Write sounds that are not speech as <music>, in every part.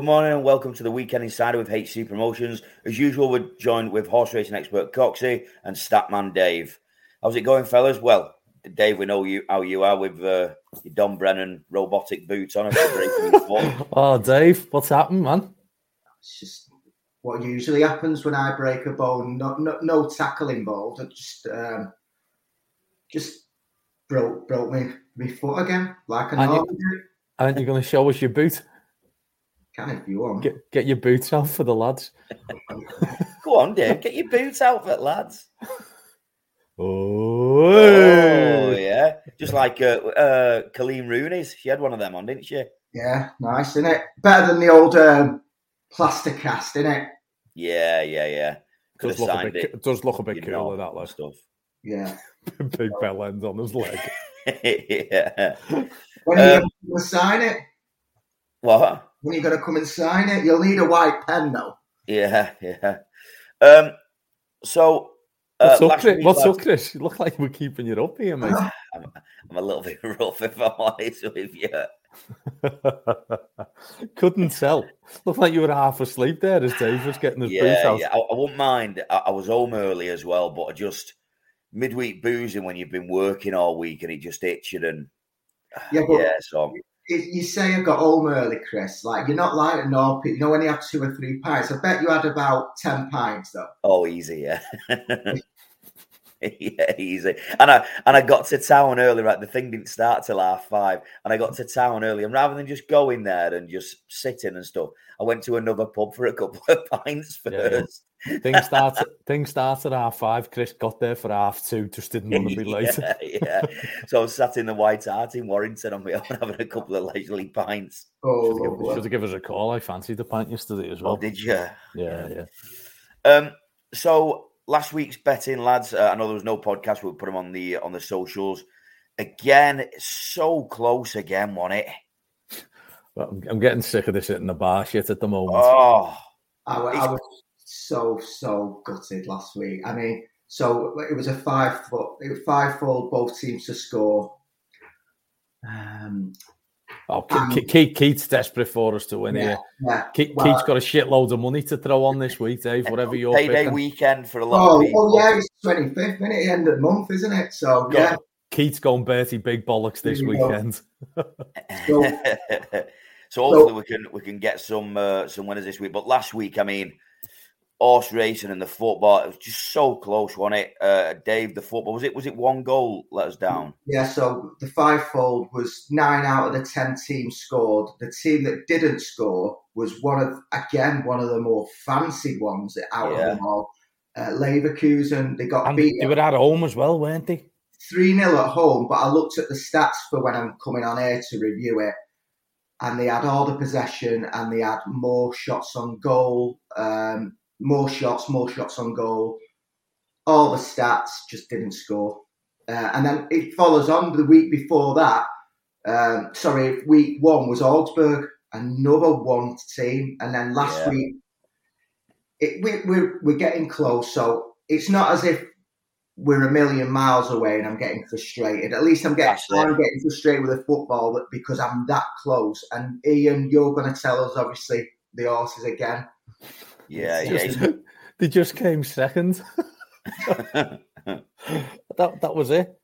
Good morning and welcome to the Weekend Insider with HC Promotions. As usual, we're joined with horse racing expert Coxy and Statman Dave. How's it going, fellas? Well, Dave, we know you how you are with uh, your Don Brennan robotic boots on. <laughs> oh, Dave, what's happened, man? It's just what usually happens when I break a bone. No, no, no tackle involved. I just, um, just broke broke me my foot again, like an aren't you, aren't you going to show us your boot? Can if you want. Get, get your boots out for the lads. <laughs> Go on, Dave. Get your boots out for the lads. Oh, oh yeah. Just like uh, uh, Colleen Rooney's. She had one of them on, didn't she? Yeah, nice, isn't it? Better than the old um, plaster cast, isn't it? Yeah, yeah, yeah. Could does look, a bit, it. does look a bit cooler, that like. stuff. Yeah. <laughs> Big bell end on his leg. <laughs> yeah. When um, you sign it? What? when you're going to come and sign it. You'll need a white pen, though. Yeah, yeah. Um, so, uh, what's, up, Chris? What's up, Chris? You look like we're keeping you up here, mate. <laughs> I'm, I'm a little bit <laughs> rough if I'm honest with you. <laughs> Couldn't tell. Looked like you were half asleep there as Dave was getting his yeah, boots out. Yeah, I, I wouldn't mind. I, I, was home early as well, but I just midweek boozing when you've been working all week and it just itching and <sighs> yeah, but, yeah. So you say I got home early, Chris. Like you're not like a You know when you have two or three pints. I bet you had about ten pints though. Oh, easy, yeah. <laughs> <laughs> yeah, easy. And I and I got to town early. Right, the thing didn't start till half five, and I got to town early. And rather than just going there and just sitting and stuff, I went to another pub for a couple of <laughs> pints first. Things started. things started at half five. Chris got there for half two. Just didn't want to be late. yeah, yeah. So I was sat in the White Hart in Warrington on my own, <laughs> having a couple of leisurely pints. Oh, should have, should have given us a call. I fancied the pint yesterday as well. Oh, did you? Yeah, yeah. Um. So last week's betting, lads. Uh, I know there was no podcast. We'll put them on the on the socials. Again, so close again, wasn't it? Well, I'm, I'm getting sick of this hitting the bar shit at the moment. Oh, I, I was so so gutted last week. I mean, so it was a five foot, it was five fold both teams to score. Um, Oh, Keith, Keith's desperate for us to win yeah, here. Yeah. Keith, well, Keith's got a shitload of money to throw on this week, Dave. Whatever you're payday picking. weekend for a lot oh, of people. Oh yeah, it's twenty fifth minute, end of the month, isn't it? So got, yeah. Keith's going Bertie big bollocks this weekend. <laughs> so, so hopefully so, we can we can get some uh, some winners this week. But last week, I mean, horse racing and the football. It was just so close, wasn't it? Uh, Dave, the football was it? Was it one goal let us down? Yeah. So the fivefold was nine out of the ten teams scored. The team that didn't score was one of again one of the more fancied ones out yeah. of them all. Uh, Leverkusen, they got and beat. They were at home as well, weren't they? 3 0 at home, but I looked at the stats for when I'm coming on here to review it, and they had all the possession and they had more shots on goal. Um, more shots, more shots on goal. All the stats just didn't score. Uh, and then it follows on the week before that. Um, sorry, week one was Augsburg, another one team. And then last yeah. week, it, we, we're, we're getting close. So it's not as if we're a million miles away and I'm getting frustrated. At least I'm getting I'm getting frustrated with the football because I'm that close. And Ian, you're going to tell us obviously the horses again. Yeah, just, yeah. <laughs> they just came second. <laughs> that that was it.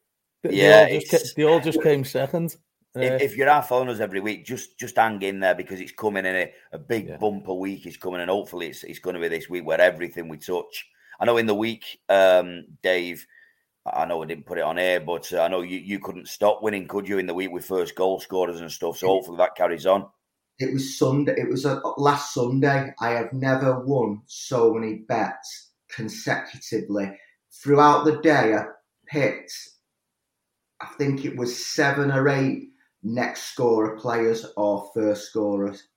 They, yeah, they all, just, they all just came second. If, uh, if, you're our following us every week, just just hang in there because it's coming in a, a big yeah. bumper week is coming, and hopefully it's it's going to be this week where everything we touch. I know in the week, um, Dave. I know I didn't put it on air, but uh, I know you, you couldn't stop winning, could you, in the week with first goal scorers and stuff. So hopefully that carries on. It was Sunday. It was a, last Sunday. I have never won so many bets consecutively throughout the day. I picked, I think it was seven or eight next scorer players or first scorers.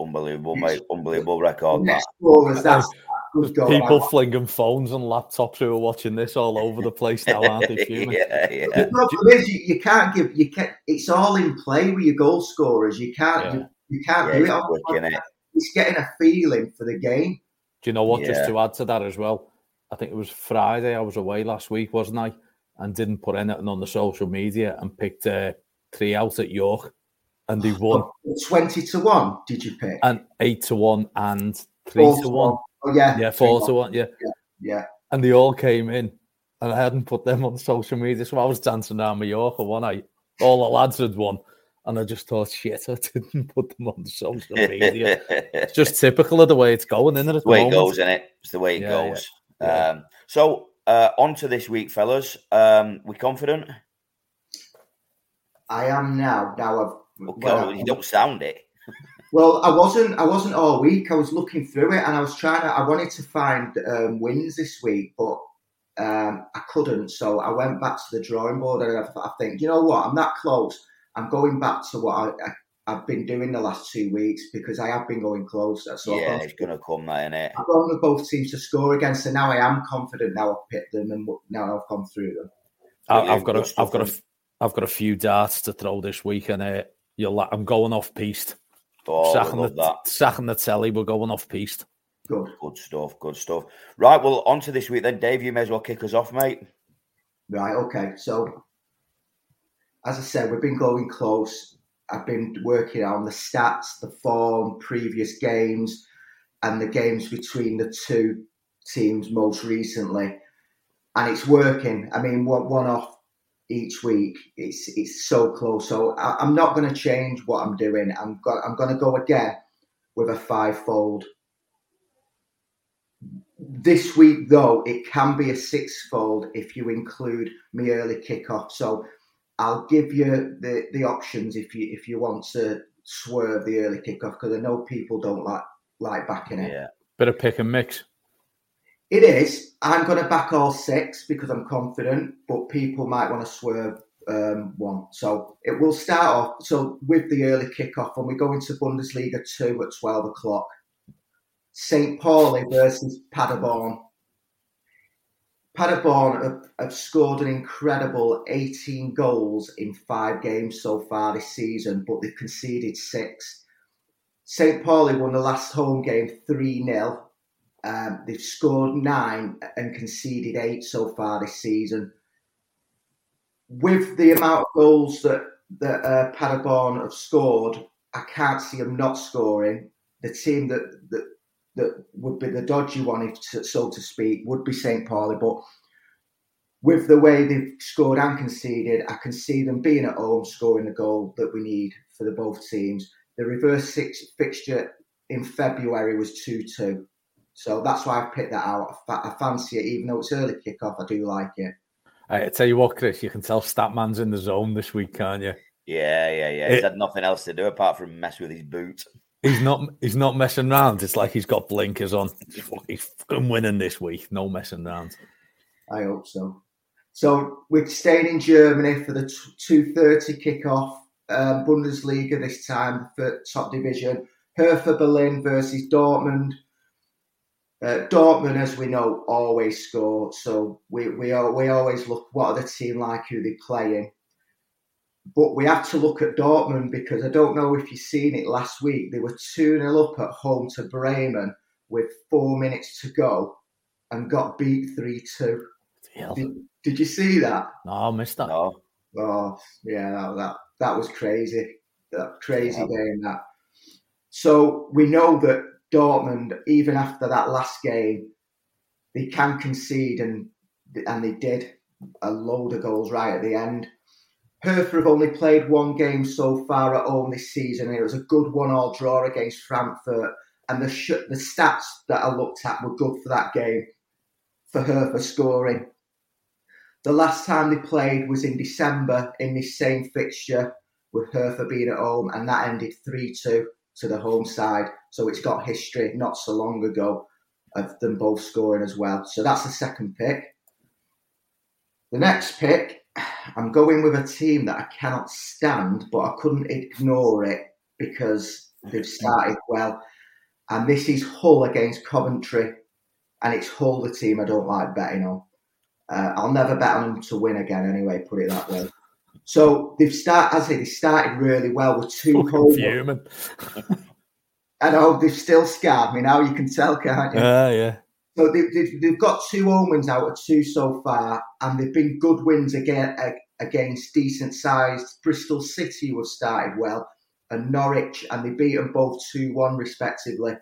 Unbelievable, mate! Unbelievable record. Next scorers. That's people flinging phones and laptops who are watching this all over the place now, aren't they? <laughs> yeah, yeah. The problem is you, you, can't give you can It's all in play with your goal scorers. You can't yeah. you, you, can't yeah, do it, on, it. It's getting a feeling for the game. Do you know what? Just to add to that as well, I think it was Friday. I was away last week, wasn't I? And didn't put anything on the social media and picked uh, three out at York. and they <laughs> won. Twenty to one. Did you pick? And eight to one and three Four to to one. one. Oh yeah, Yeah, four to one. Yeah, yeah. and they all came in, and I hadn't put them on social media, so I was dancing around Mallorca one night. All the lads had won, and I just thought, shit, I <laughs> didn't put them on social media. <laughs> it's just typical of the way it's going, isn't it? At the way the it goes, isn't it? It's the way it Yeah, goes. yeah. Um, so uh, on to this week, fellas. Um, we confident? I am now. Now I've. Well, well, you don't sound it. <laughs> Well, I wasn't. I wasn't all week. I was looking through it, and I was trying to. I wanted to find um, wins this week, but um, I couldn't. So I went back to the drawing board, and I, I think, you know what? I'm that close. I'm going back to what I, I, I've been doing the last two weeks because I have been going closer. So I've yeah, it's going to come, that, innit? I've gone with both teams to score again. So now I am confident. Now I've picked them, and now I've gone through them. I, I've got Good a, stuff, I've got a, then. f- I've got a few darts to throw this week, and uh, you'll, la- I'm going off piste. Oh, sacking we the, that. sacking the telly, we're going off piste. Good. Good stuff, good stuff. Right, well, on to this week then. Dave, you may as well kick us off, mate. Right, okay. So, as I said, we've been going close. I've been working on the stats, the form, previous games, and the games between the two teams most recently. And it's working. I mean, one, one off each week. It's it's so close. So I, I'm not going to change what I'm doing. I'm go, I'm going to go again with a fivefold. This week, though, it can be a sixfold if you include me early kickoff. So I'll give you the, the options if you if you want to swerve the early kickoff because I know people don't like like backing it. Yeah. Bit of pick and mix. It is. I'm going to back all six because I'm confident, but people might want to swerve um, one. So it will start off. So with the early kickoff, when we go into Bundesliga two at twelve o'clock, St. Pauli versus Paderborn. Paderborn have, have scored an incredible 18 goals in five games so far this season, but they've conceded six. St. Pauli won the last home game 3 0. Um, they've scored nine and conceded eight so far this season. With the amount of goals that, that uh, Paderborn have scored, I can't see them not scoring. The team that, that that would be the dodgy one, if so to speak, would be St. Pauli. But with the way they've scored and conceded, I can see them being at home, scoring the goal that we need for the both teams. The reverse six fixture in February was 2 2. So that's why I picked that out. I, fancy it, even though it's early kickoff, I do like it. I tell you what, Chris, you can tell Statman's in the zone this week, can't you? Yeah, yeah, yeah. He's It- had nothing else to do apart from mess with his boot. He's not. He's not messing around. It's like he's got blinkers on. He's fucking winning this week. No messing around. I hope so. So we're staying in Germany for the two thirty kickoff. Um, Bundesliga this time for top division. Hertha Berlin versus Dortmund. Uh, Dortmund, as we know, always score. So we we are, we always look what are the team like who they're playing. But we have to look at Dortmund because I don't know if you've seen it last week. They were 2 0 up at home to Bremen with four minutes to go and got beat 3 2. Did, did you see that? No, I missed that. No. Oh, yeah, that that, that was crazy. That crazy Yeah. game. That. So we know that Dortmund, even after that last game, they can concede, and and they did a load of goals right at the end. Hertha have only played one game so far at home this season, and it was a good one-all draw against Frankfurt. And the sh- the stats that I looked at were good for that game for Hertha scoring. The last time they played was in December in this same fixture with Hertha being at home, and that ended 3 2 to the home side. So it's got history not so long ago of them both scoring as well. So that's the second pick. The next pick, I'm going with a team that I cannot stand, but I couldn't ignore it because they've started well. And this is Hull against Coventry, and it's Hull, the team I don't like betting on. Uh, I'll never bet on them to win again anyway, put it that way. So they've started, as I say, they started really well with two home. fuming. I know they've still scarred me now. You can tell, can't you? Yeah, yeah. So they, they've, they've got two home wins out of two so far, and they've been good wins again against decent sized Bristol City, who have started well, and Norwich, and they beat them both 2 1 respectively.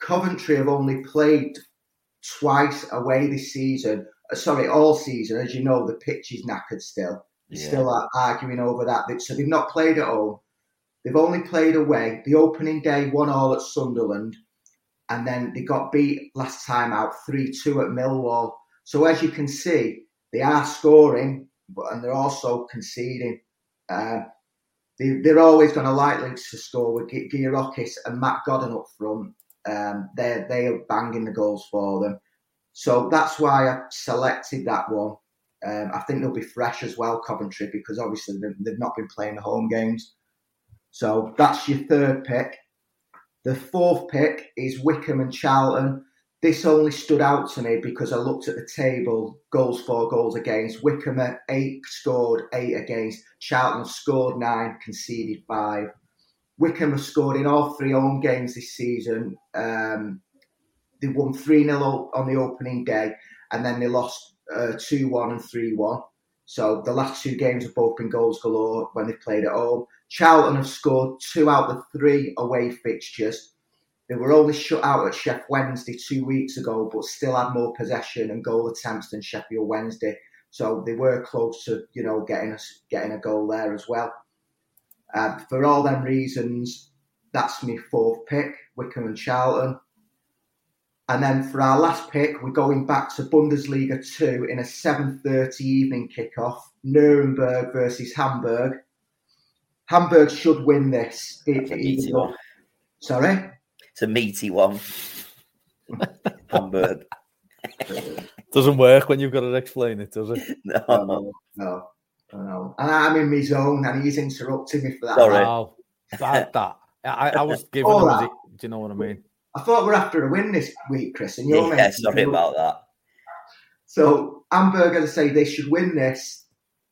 Coventry have only played twice away this season. Uh, sorry, all season. As you know, the pitch is knackered still. Yeah. still arguing over that. So they've not played at home. They've only played away. The opening day, one all at Sunderland, and then they got beat last time out 3 2 at Millwall. So as you can see, they are scoring, but and they're also conceding. Uh, they, are always going to likely to score with Gyökeres and Matt Godden up front. Um, they're they are banging the goals for them. So that's why I selected that one. Um, I think they'll be fresh as well, Coventry, because obviously they've, they've not been playing the home games. So that's your third pick. The fourth pick is Wycombe and Charlton. This only stood out to me because I looked at the table goals for, goals against. Wycombe eight scored, eight against. Charlton scored nine, conceded five. Wycombe have scored in all three home games this season. Um, they won 3 0 on the opening day and then they lost uh, 2 uh, 1 and 3 1. So the last two games have both been goals galore when they've played at home. Charlton have scored two out of three away fixtures. They were only shut out at Sheff Wednesday two weeks ago, but still had more possession and goal attempts than Sheffield Wednesday. So they were close to, you know, getting a, getting a goal there as well. Uh, for all them reasons, that's my fourth pick, Wycombe and Charlton. And then for our last pick, we're going back to Bundesliga 2 in a 7.30 evening kickoff, Nuremberg versus Hamburg. Hamburg should win this. It, Sorry? It's a meaty one. <laughs> Hamburg. Doesn't work when you've got to explain it, does it? <laughs> No, no, no. no. And I'm in my zone, and he's interrupting me for that. Sorry, oh, that, that. I, I was <laughs> giving him. The, do you know what I mean? I thought we're after a win this week, Chris, and you're yeah, sorry about that. So Hamburg, as I say, they should win this.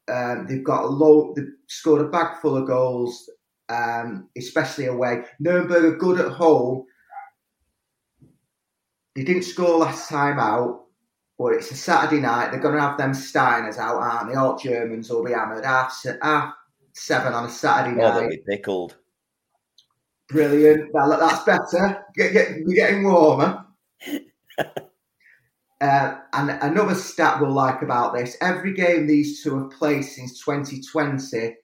Um, they've got a low. They've scored a bag full of goals, um, especially away. Nuremberg are good at home, they didn't score last time out, but it's a Saturday night. They're going to have them Steiners out, aren't they? All Germans will be hammered. Half, half seven on a Saturday oh, night. they'll be pickled. Brilliant. Well, that's better. Get, get, we're getting warmer. uh, <laughs> and another stat we'll like about this every game these two have played since 2020,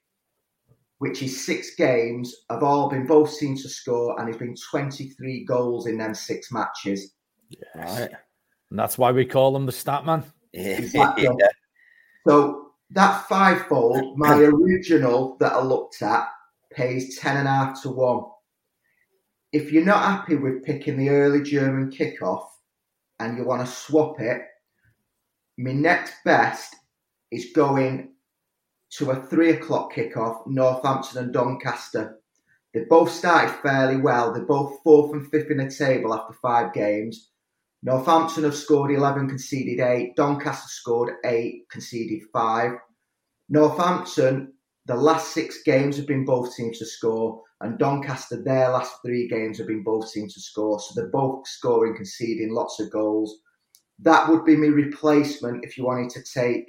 which is six games, have all been both teams to score, and there's been 23 goals in them six matches. Yes. Right. And that's why we call them the stat man. Exactly. <laughs> yeah. So that fivefold, my <laughs> original that I looked at, pays ten and a half to one. If you're not happy with picking the early German kickoff and you want to swap it, my next best is going to a three o'clock kickoff, Northampton and Doncaster. They both started fairly well. They're both fourth and fifth in the table after five games. Northampton have scored 11, conceded 8. Doncaster scored 8, conceded 5. Northampton, the last six games have been both teams to score, and Doncaster, their last three games have been both teams to score. So they're both scoring, conceding lots of goals. That would be my replacement if you wanted to take.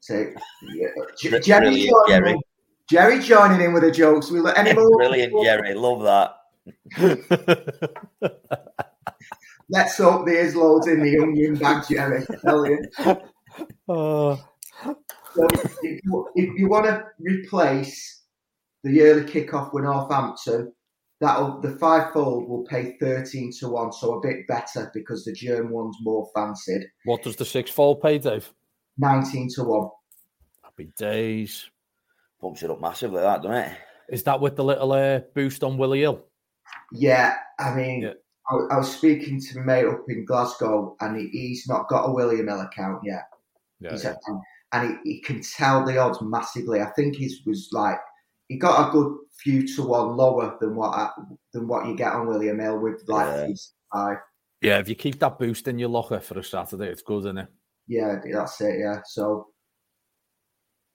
Say, yeah, Jerry, Jerry. Jerry joining in with the jokes. We look any more brilliant, Jerry. Love that. <laughs> Let's hope there's loads in the onion bag, Jerry. Tell you. Uh. So if you, if you want to replace the early kickoff with Northampton, that the fivefold will pay thirteen to one, so a bit better because the German one's more fancied. What does the sixfold pay, Dave? Nineteen to one. Happy days. Pumps it up massively, that doesn't it? Is that with the little uh, boost on Willie Hill? Yeah, I mean, yeah. I, I, was speaking to my mate up in Glasgow, and he, he's not got a William Hill account yet. Yeah, yeah. and he, he, can tell the odds massively. I think he was like he got a good few to one lower than what I, than what you get on William Hill with like yeah. five. Yeah, if you keep that boost in your locker for a Saturday, it's good, isn't it? Yeah, that's it. Yeah, so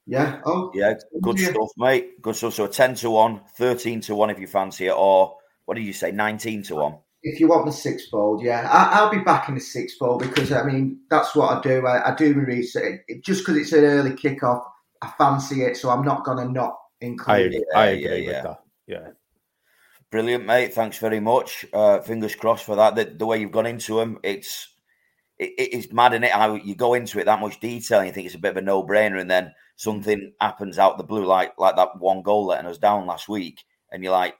yeah, oh yeah, good yeah. stuff, mate. Good stuff. So ten to one, 13 to one if you fancy it, or what did you say, nineteen to one? if you want the sixfold, yeah, I, will be back in the sixfold because I mean that's what I do. I, I do my research just because it's an early kickoff. I fancy it, so I'm not going to not included. I, I agree yeah, with that. Yeah. Brilliant, mate. Thanks very much. Uh, fingers crossed for that. The, the, way you've gone into them, it's it, it's mad in it how you go into it that much detail and you think it's a bit of a no brainer, and then something happens out the blue, like like that one goal letting us down last week, and you're like,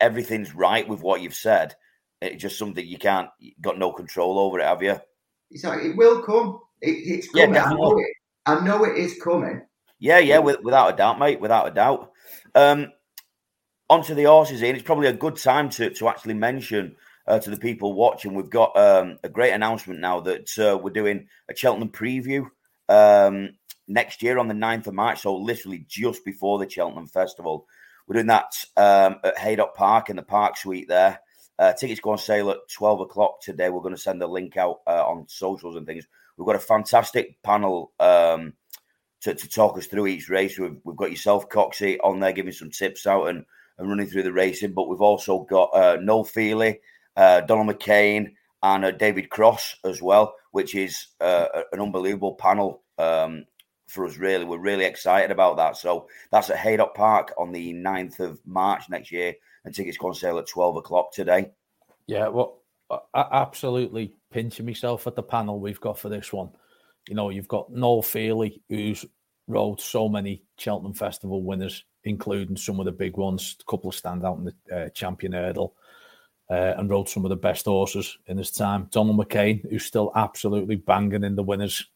everything's right with what you've said. It's just something you can't got no control over it, have you? It's like it will come. It, it's coming. Yeah, I know it. I know it is coming. Yeah, yeah, with, without a doubt, mate. Without a doubt. Um, onto the horses, Ian. It's probably a good time to to actually mention uh, to the people watching. We've got um, a great announcement now that uh, we're doing a Cheltenham preview um, next year on the 9th of March. So literally just before the Cheltenham Festival. We're doing that um, at Haydock Park in the Park Suite there. Uh, tickets go on sale at 12 o'clock today. We're going to send the link out uh, on socials and things. We've got a fantastic panel um, to, to, talk us through each race. We've, we've, got yourself, Coxy, on there giving some tips out and, and running through the racing. But we've also got uh, Noel Fehily, uh, Donald McCain, and uh, David Cross as well, which is uh, an unbelievable panel um, for us, really. We're really excited about that. So that's at Haydock Park on the 9th of March next year, and tickets go on sale at 12 o'clock today. Yeah, well, absolutely pinching myself at the panel we've got for this one. You know, you've got Noel Fehily, who's rode so many Cheltenham Festival winners, including some of the big ones, a couple of stand out in the uh, Champion Hurdle, uh, and rode some of the best horses in his time. Donald McCain, who's still absolutely banging in the winners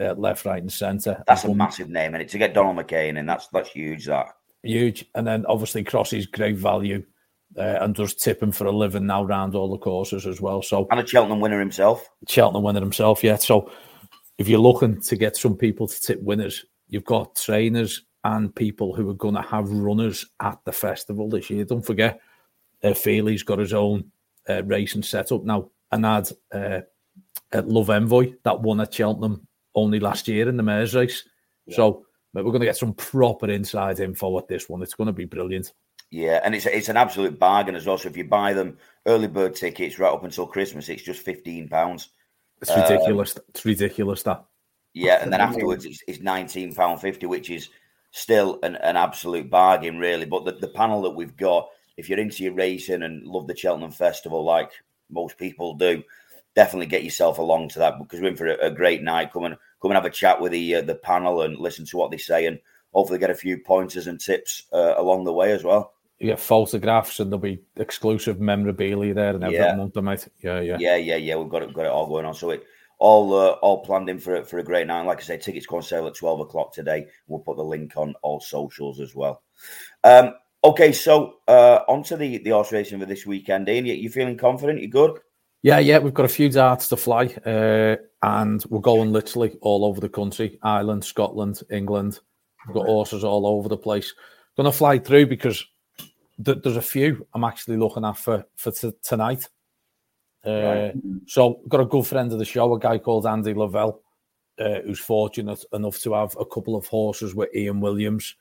uh, left, right, and centre. That's a massive name, and to get Donald McCain, and that's that's huge. That huge, and then obviously Crossy's great value, uh, and does tipping for a living now round all the courses as well. So and a Cheltenham winner himself. Cheltenham winner himself, yeah. So if you're looking to get some people to tip winners, you've got trainers and people who are going to have runners at the festival this year. Don't forget, uh, Fehily's got his own uh, racing setup now. And had uh, at Love Envoy that won at Cheltenham only last year in the mares race. Yeah. So we're going to get some proper inside info at this one. It's going to be brilliant. Yeah, and it's it's an absolute bargain as well. So if you buy them early bird tickets right up until Christmas, it's just fifteen pounds. It's ridiculous. Um, it's ridiculous that. Yeah, and then afterwards it's, it's nineteen pound fifty, which is still an, an absolute bargain, really. But the, the panel that we've got, if you're into your racing and love the Cheltenham Festival, like most people do, definitely get yourself along to that because we're in for a, a great night. Come and come and have a chat with the uh, the panel and listen to what they say, and hopefully get a few pointers and tips uh, along the way as well. You get photographs and there'll be exclusive memorabilia there and every yeah. month, mate. Yeah, yeah, yeah, yeah, yeah. We've got it, got it all going on. So it all uh, all planned in for for a great night. And like I say, tickets go on sale at twelve o'clock today. We'll put the link on all socials as well. Um, okay, so uh, on to the the horse racing for this weekend. Ian, you, you feeling confident? You good? Yeah, yeah, we've got a few darts to fly, uh, and we're going literally all over the country: Ireland, Scotland, England. We've got horses all over the place. Going to fly through because there's a few I'm actually looking at for for t- tonight. Uh, right. So, got a good friend of the show, a guy called Andy Lavelle, uh, who's fortunate enough to have a couple of horses with Ian Williams,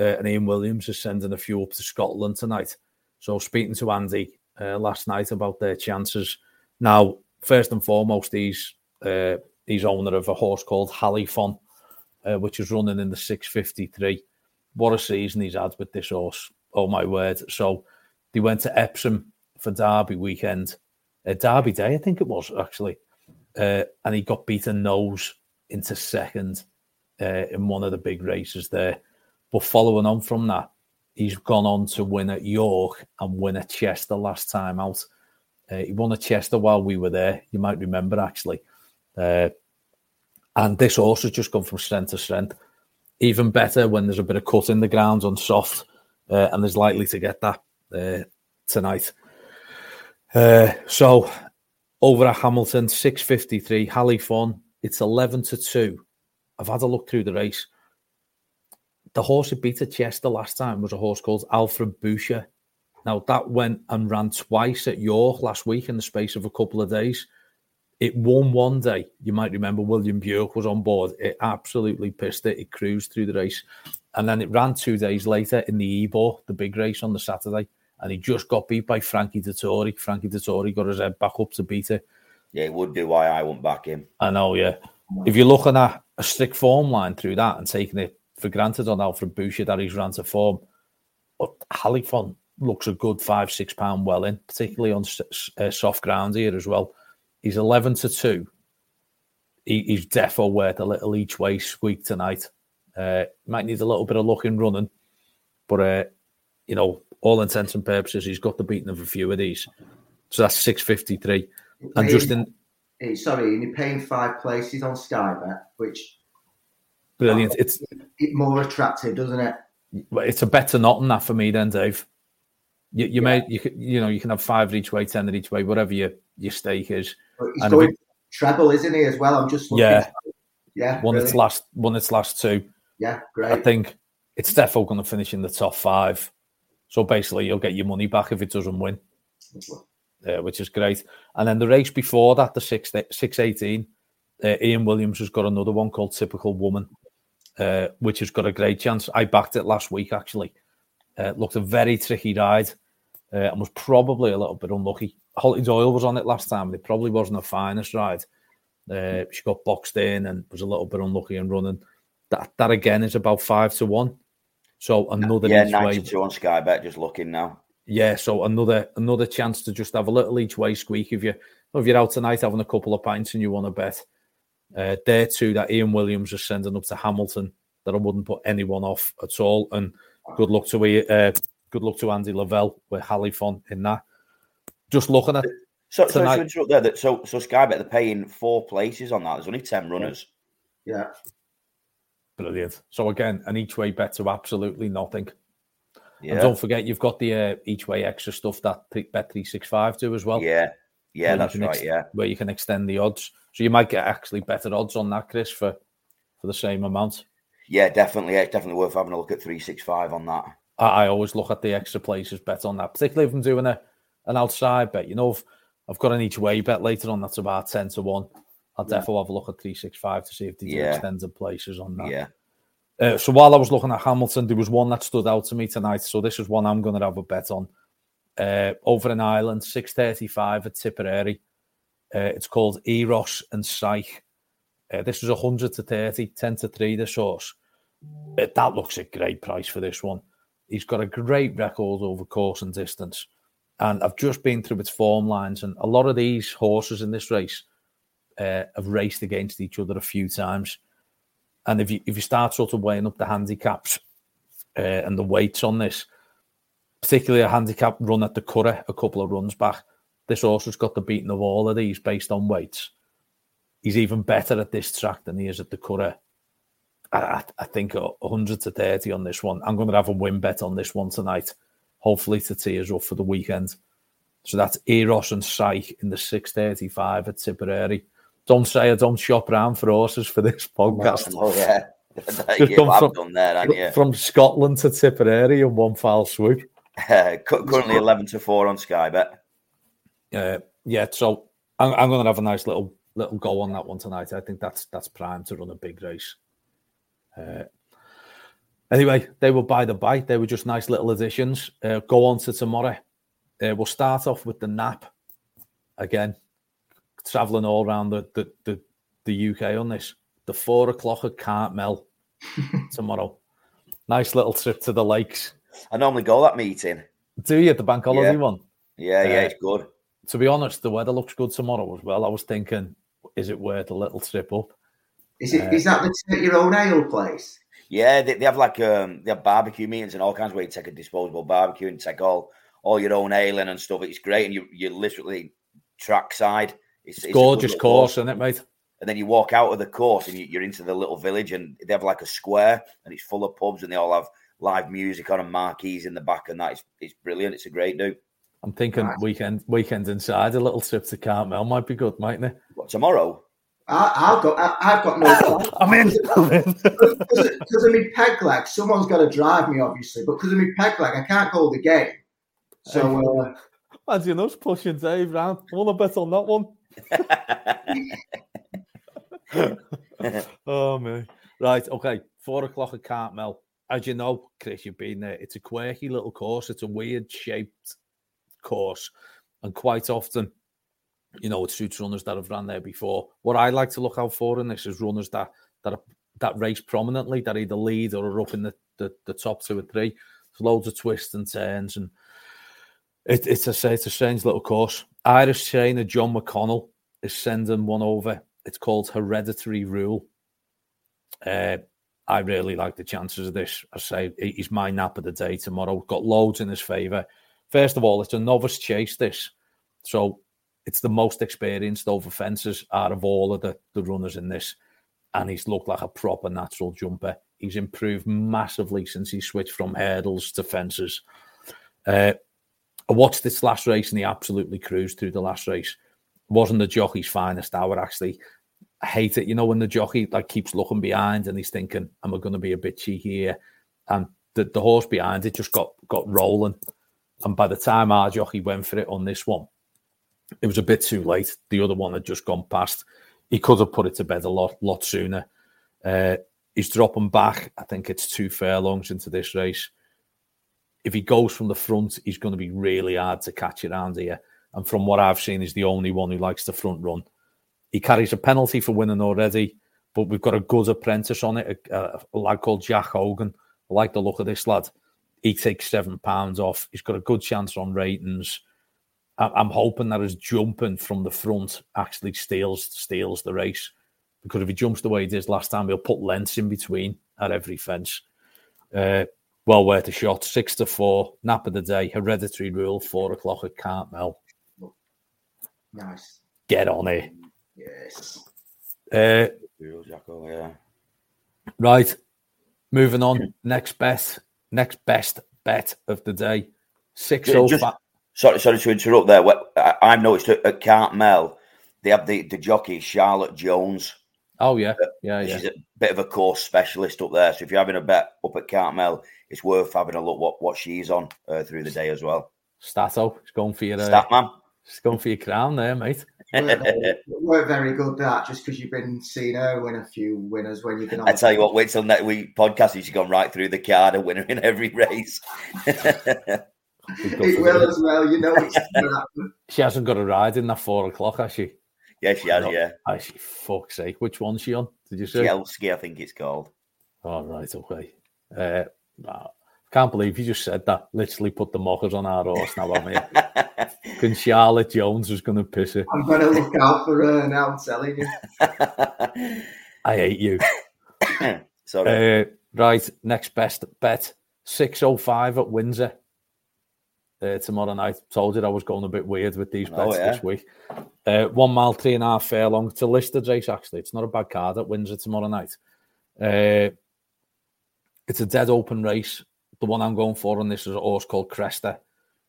uh, and Ian Williams is sending a few up to Scotland tonight. So, speaking to Andy uh, last night about their chances now, first and foremost, he's uh, he's owner of a horse called Halifon, uh, which is running in the 653. What a season he's had with this horse. Oh my word. So they went to Epsom for Derby weekend, uh, Derby Day, I think it was actually. Uh, and he got beaten nose into second uh, in one of the big races there. But following on from that, he's gone on to win at York and win at Chester last time out. Uh, he won at Chester while we were there. You might remember actually. Uh, and this horse has just gone from strength to strength. Even better when there's a bit of cut in the ground on soft, uh, and there's likely to get that uh, tonight. Uh, so over at Hamilton, 653, Halifon, it's 11 to 2. I've had a look through the race. The horse who beat at Chester last time was a horse called Alfred Boucher. Now that went and ran twice at York last week in the space of a couple of days. It won one day. You might remember William Buick was on board. It absolutely pissed it. It cruised through the race. And then it ran two days later in the Ebor, the big race on the Saturday. And he just got beat by Frankie Dettori. Frankie Dettori got his head back up to beat it. Yeah, it would do why I won't back him. I know, yeah. If you're looking at a strict form line through that and taking it for granted on Alfred Boucher that he's ran to form. But Halifon looks a good five, six pound well in, particularly on uh, soft ground here as well. He's 11 to 2. He, he's definitely worth a little each way squeak tonight. Uh, might need a little bit of luck in running, but uh, you know, all intents and purposes, he's got the beating of a few of these. So that's 653. And just in. Sorry, and you're paying five places on Sky Bet, which. Brilliant. It's it more attractive, doesn't it? It's a better not than that for me, then, Dave. You, you yeah. may you can, you know you can have five each way, ten each way, whatever your your stake is. But he's and going treble, isn't he? As well, I'm just looking yeah, yeah. One really. its last one its last two. Yeah, great. I think it's definitely going to finish in the top five. So basically, you'll get your money back if it doesn't win, uh, which is great. And then the race before that, the six six eighteen, uh, Ian Williams has got another one called Typical Woman, uh, which has got a great chance. I backed it last week actually. Uh, looked a very tricky ride uh, and was probably a little bit unlucky. Holly Doyle was on it last time, and it probably wasn't the finest ride. Uh, she got boxed in and was a little bit unlucky in running. That that again is about five to one. So another yeah, ninety two on Sky Bet. Just looking now. Yeah, so another another chance to just have a little each way squeak if you if you're out tonight having a couple of pints and you want to bet. Uh, there too, that Ian Williams is sending up to Hamilton that I wouldn't put anyone off at all. And good luck to uh, good luck to Andy Lavelle with Halifon in that. Just looking at so, tonight. So, there, that, so, so Sky Bet they're paying four places on that. There's only ten runners. Yeah. Brilliant. So again, an each way bet to absolutely nothing. Yeah. And don't forget, you've got the uh, each way extra stuff that Bet three six five do as well. Yeah, yeah, that's right. Ex- yeah, where you can extend the odds, so you might get actually better odds on that, Chris, for for the same amount. Yeah, definitely. Yeah, it's definitely worth having a look at three six five on that. I, I, always look at the extra places bet on that, particularly if I'm doing a an outside bet. You know, if I've got an each way bet later on, that's about ten to one. I'll yeah. definitely have a look at three six five to see if they do yeah. extended places on that. Yeah. Uh, so while I was looking at Hamilton, there was one that stood out to me tonight. So this is one I'm going to have a bet on. Uh, over in Ireland, 635 at Tipperary. Uh, it's called Eros and Psyche. Uh, this is 100 to 30, 10 to 3, the source. Uh, that looks a great price for this one. He's got a great record over course and distance. And I've just been through its form lines, and a lot of these horses in this race uh, have raced against each other a few times. And if you if you start sort of weighing up the handicaps uh, and the weights on this, particularly a handicap run at the Curragh a couple of runs back, this horse has got the beating of all of these based on weights. He's even better at this track than he is at the Curragh. I, I think 100 to 30 on this one. I'm going to have a win bet on this one tonight, hopefully to tee us up for the weekend. So that's Eros and Psyche in the 635 at Tipperary. Don't say I don't shop around for horses for this podcast. Oh, yeah. <laughs> you from, there, from Scotland to Tipperary in one foul swoop. <laughs> currently 11 to 4 on Sky Bet. Uh, yeah, so I'm, I'm going to have a nice little little go on that one tonight. I think that's that's prime to run a big race. Uh, anyway, they were by the bite. They were just nice little additions. Uh, go on to tomorrow. Uh, we'll start off with the nap again traveling all around the, the, the, the UK on this. The four o'clock at Cartmel <laughs> tomorrow. Nice little trip to the lakes. I normally go that meeting. Do you at the bank holiday yeah. one? Yeah, yeah, uh, it's good. To be honest, the weather looks good tomorrow as well. I was thinking, is it worth a little trip up? Is it? Uh, is that the your own ale place? Yeah, they, they have like um, they have barbecue meetings and all kinds of ways. You take a disposable barbecue and take all all your own ale and stuff. It's great, and you you literally trackside. It's, it's gorgeous course, isn't it, mate? And then you walk out of the course and you, are into the little village, and they have like a square, and it's full of pubs, and they all have live music on and marquees in the back, and that is it's brilliant. It's a great do. I'm thinking right. weekend weekend inside a little trip to Cartmel might be good, mightn't it? What tomorrow? I, have got I, have got no. <laughs> I'm in. Because of my peg leg, someone's got to drive me, obviously. But because of my peg leg, I can't go the game. So. Uh, Imagine us pushing Dave round. I want to bet on that one. <laughs> <laughs> oh man. Right, okay. Four o'clock at Cartmel. As you know, Chris, you've been there. It's a quirky little course. It's a weird shaped course. And quite often, you know, it suits runners that have run there before. What I like to look out for in this is runners that that are that race prominently, that either lead or are up in the, the, the top two or three. There's loads of twists and turns, and it, it's a it's a strange little course. Irish trainer John McConnell is sending one over. It's called Hereditary Rule. Uh, I really like the chances of this. I say he's my nap of the day tomorrow. Got loads in his favour. First of all, it's a novice chase. This, so it's the most experienced over fences out of all of the, the runners in this, and he's looked like a proper natural jumper. He's improved massively since he switched from hurdles to fences. Uh, I watched this last race and he absolutely cruised through the last race. Wasn't the jockey's finest hour actually. I hate it. You know, when the jockey like keeps looking behind and he's thinking, "Am I going to be a bit cheeky here?" And the, the horse behind it just got got rolling. And by the time our jockey went for it on this one, it was a bit too late. The other one had just gone past. He could have put it to bed a lot lot sooner. Uh, he's dropping back. I think it's two furlongs into this race. If he goes from the front, he's going to be really hard to catch around here. And from what I've seen, he's the only one who likes the front run. He carries a penalty for winning already, but we've got a good apprentice on it, a, a lad called Jack Hogan. I like the look of this lad. He takes seven pounds off. He's got a good chance on ratings. I'm hoping that his jumping from the front actually steals steals the race because if he jumps the way he did last time, he'll put lengths in between at every fence. Uh, well worth a shot. Six to four, nap of the day, hereditary rule, four o'clock at Cartmel. Nice. Get on it. Yes. Uh, yeah. Right. Moving on. Next best. Next best bet of the day. Six Six oh five. Sorry, sorry to interrupt there. I've noticed at Cartmel they have the, the jockey Charlotte Jones. Oh yeah, uh, yeah, yeah. She's a bit of a course specialist up there. So if you're having a bet up at Cartmel, it's worth having a look what what she's on uh, through the day as well. Stato, it's going for your uh, Statman. It's going for your crown there, mate. we're, <laughs> very good that just because you've been seeing her win a few winners when you've been on. I tell you what, wait till next week podcast. She's gone right through the card, a winner in every race. <laughs> it will as well, you know. <laughs> she hasn't got a ride in that four o'clock, has she? Yeah, she has. Yeah. I she fuck's sake. Which one's she on? Did you say? Chelsea, I think it's called. Oh right, okay. Uh, can't believe you just said that. Literally put the mockers on our horse now, haven't you? <laughs> Can Charlotte Jones was going to piss it. I'm going to look out for her now, I'm telling you. <laughs> I hate you. <coughs> Sorry. Uh, right, next best bet 6.05 at Windsor uh, tomorrow night. Told you I was going a bit weird with these bets oh, yeah. this week. Uh, one mile, three and a half furlong to listed race, actually. It's not a bad card at Windsor tomorrow night. Uh, it's a dead open race the one I'm going for on this is a horse called Cresta.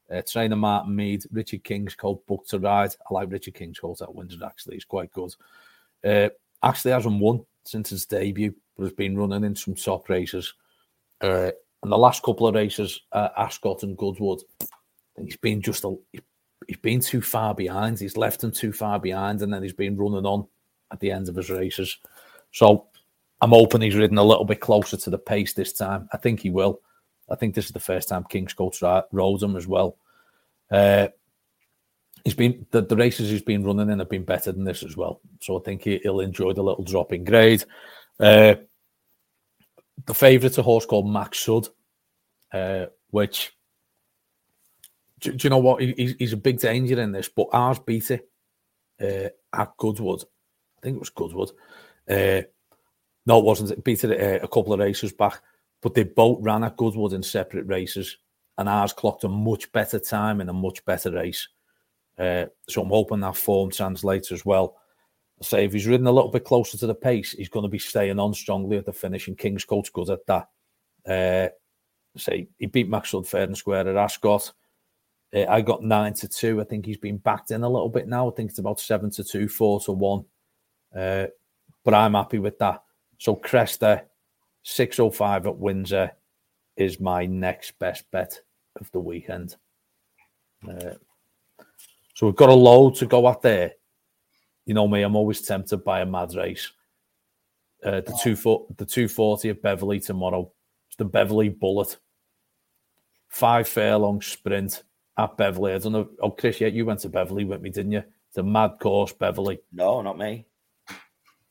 Uh, trainer Martin Meade, Richard Kingscote's Book to Ride. I like Richard King's horse at Windsor, actually. He's quite good. Uh, actually hasn't won since his debut, but has been running in some top races. Uh, and the last couple of races, uh, Ascot and Goodwood, he's been just a, he's been too far behind. He's left him too far behind, and then he's been running on at the end of his races. So I'm hoping he's ridden a little bit closer to the pace this time. I think he will. I think this is the first time Kingscote rode him as well. Uh, he's been the, the races he's been running in have been better than this as well. So I think he, will enjoy the little drop in grade. Uh, the favourite's a horse called Max Sud, uh, which do, do, you know what? He, he's a big danger in this, but ours beat it uh, at Goodwood. I think it was Goodwood. Uh, no, it wasn't. It beat it uh, a couple of races back but they both ran at Goodwood in separate races, and ours clocked a much better time in a much better race. Uh, so I'm hoping that form translates as well. I say if he's ridden a little bit closer to the pace, he's going to be staying on strongly at the finish, and Kingscote good at that. Uh, say he beat Maxwell fair and square at Ascot. Uh, I got nine to two. I think he's been backed in a little bit now. I think it's about seven to two, four to one. Uh, but I'm happy with that. So Cresta, 605 at Windsor is my next best bet of the weekend. Uh, so we've got a load to go at there. You know me, I'm always tempted by a mad race. Uh, the two foot, the 240 at Beverley tomorrow. It's the Beverley Bullet. Five furlong sprint at Beverley. I don't know. Oh, Chris, yeah, you went to Beverley with me, didn't you? It's a mad course, Beverley. No, not me.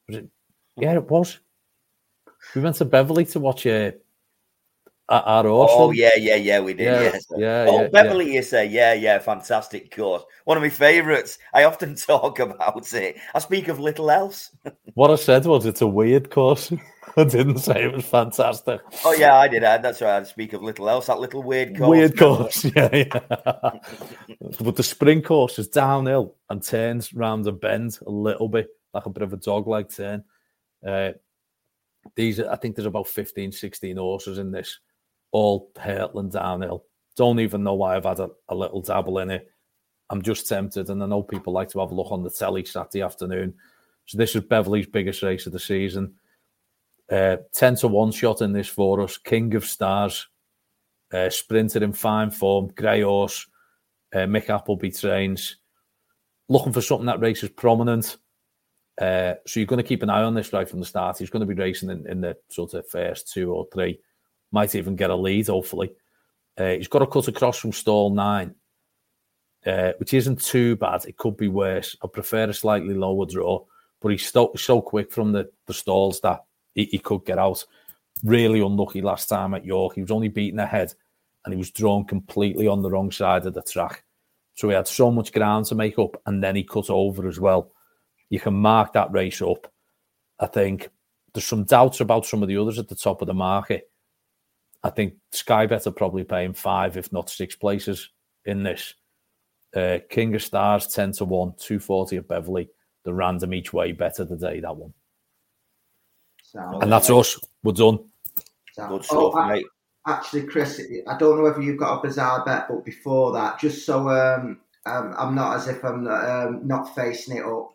Was it? Yeah, it was. we went to Beverley to watch uh, uh, our. Oh yeah, yeah, yeah, we did. Yeah, yeah. yeah oh, yeah, Beverley, yeah. you say, yeah, yeah, fantastic course. One of my favourites. I often <laughs> talk about it. I speak of little else. <laughs> what I said was it's a weird course. <laughs> I didn't say it was fantastic. Oh yeah, I did. That's right. I speak of little else. That little weird course. Weird course. Yeah, yeah. but the spring course is downhill and turns round a bend a little bit, like a bit of a dog leg turn. Uh, these, I think, there's about 15, 16 horses in this all hurtling downhill. Don't even know why I've had a, a, little dabble in it. I'm just tempted, and I know people like to have a look on the telly Saturday afternoon. So this is Beverley's biggest race of the season. Uh, 10 to 1 shot in this for us. King of Stars, uh, sprinter in fine form, grey horse. Uh, Mick Appleby trains. Looking for something that races prominent. Uh, so you're going to keep an eye on this right from the start. He's going to be racing in, in the sort of first two or three might even get a lead, hopefully. Uh, he's got to cut across from stall nine, uh, which isn't too bad. It could be worse. I prefer a slightly lower draw, but he's so, so quick from the, the stalls that he, he could get out. Really unlucky last time at York. He was only beaten ahead and he was drawn completely on the wrong side of the track. So he had so much ground to make up and then he cut over as well. You can mark that race up. I think there's some doubts about some of the others at the top of the market. I think Sky Bet are probably paying five, if not six places in this. Uh, King of Stars, 10 to 1, 240 at Beverley. The random each way better today, that one. Sounds and that's right. us. We're done. Good stuff, oh, I, Actually, Chris, I don't know whether you've got a bizarre bet, but before that, just so um, um, I'm not as if I'm um, not facing it up,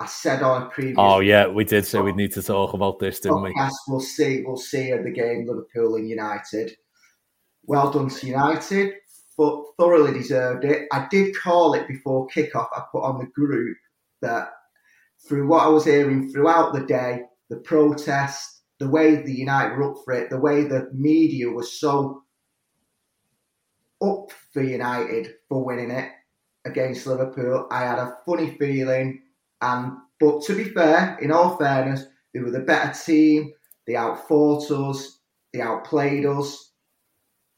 I said on a previous. Oh yeah, we did say we'd need to talk about this, didn't we? Yes, we'll see. We'll see at the game Liverpool and United. Well done to United, but thoroughly deserved it. I did call it before kickoff. I put on the group that through what I was hearing throughout the day, the protest, the way the United were up for it, the way the media was so up for United for winning it against Liverpool, I had a funny feeling and but to be fair, in all fairness, they were the better team. They outfought us. They outplayed us.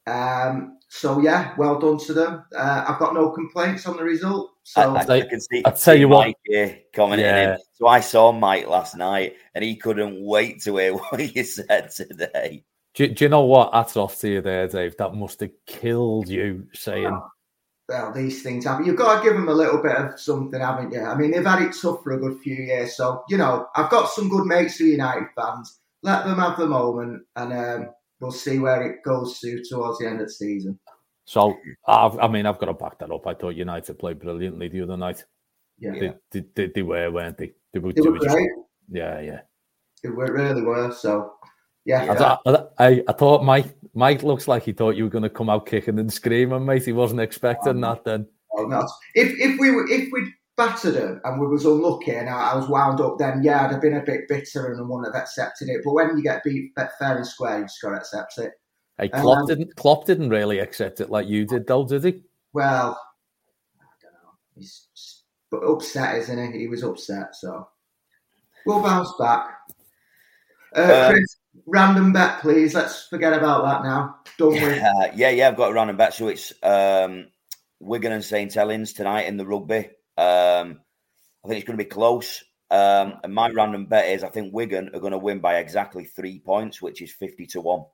Um, so yeah, well done to them. Uh, I've got no complaints on the result. So I, I, I can see. I tell you Mike what, here commenting. Yeah. So I saw Mike last night, and he couldn't wait to hear <laughs> what you said today. Do, do you know what? Hats off to you there, Dave. That must have killed you saying. Oh well, these things happen. You've got to give them a little bit of something, haven't you? I mean, they've had it tough for a good few years. So, you know, I've got some good mates who are United fans. Let them have the moment and um, we'll see where it goes to towards the end of the season. So, I've, i mean, I've got to back that up. I thought United played brilliantly the other night. Yeah. They, they, they, they were, weren't they? They were, they were great. Just, yeah, yeah. They were, really were. So, yeah. yeah. I, I, I, thought Mike Mike looks like he thought you were going to come out kicking and screaming, mate. He wasn't expecting oh, that then. Oh, no. If if we were if we'd battered him and we was unlucky and I, I, was wound up, then yeah, I'd have been a bit bitter and wouldn't have accepted it. But when you get beat fair and square, you just got to accept it. Hey, Klopp um, didn't Klopp didn't really accept it like you did, though, did he? Well, I don't know. He's but upset, isn't he? He was upset, so we'll bounce back. Uh, Chris, random bet, please. Let's forget about that now. Don't we? Yeah, <laughs> yeah, yeah. I've got a random bet. So it's um, Wigan and St Helens tonight in the rugby. Um, I think it's going to be close. Um, and my random bet is I think Wigan are going to win by exactly three points, which is 50 to 1.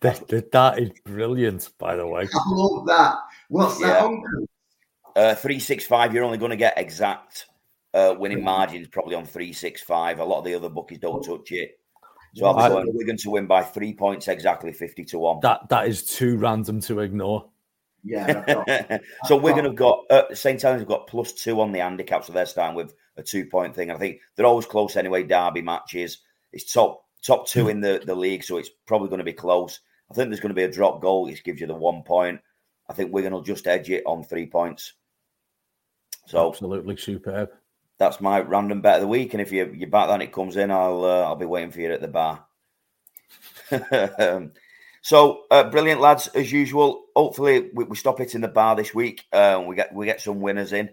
That, that is brilliant, by the way. I love that. What's that yeah. Uh, 365, you're only going to get exact uh, winning margins probably on 365. A lot of the other bookies don't touch it. So I'll be going Wigan to win by three points exactly, 50 to 1. That That is too random to ignore. Yeah. <laughs> so we're going to have got, uh, St. Helens have got plus two on the handicap, so they're starting with a two point thing. I think they're always close anyway, derby matches. It's top top two in the, the league, so it's probably going to be close. I think there's going to be a drop goal, which gives you the one point. I think Wigan will just edge it on three points. So absolutely superb that's my random bet of the week. And if you you back that and it comes in, I'll uh, I'll be waiting for you at the bar. <laughs> so uh, brilliant, lads, as usual. Hopefully, we, we stop hitting the bar this week. Uh, we get we get some winners in.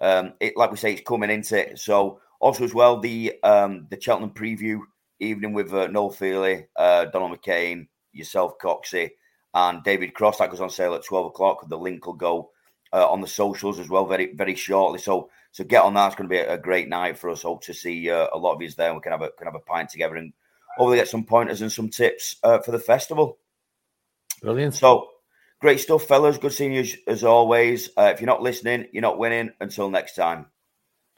Um, it like we say, it's coming into it. So also as well, the um, the Cheltenham preview evening with uh, Noel Fehily, uh, Donald McCain, yourself, Coxy, and David Cross. That goes on sale at 12 o'clock. The link will go uh, on the socials as well very, very shortly. So, so get on that. It's going to be a, great night for us. Hope to see uh, a lot of you there. We can have a can have a pint together and hopefully get some pointers and some tips uh, for the festival. Brilliant. So, great stuff, fellas. Good seeing you as, as always. Uh, if you're not listening, you're not winning. Until next time.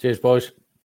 Cheers, boys.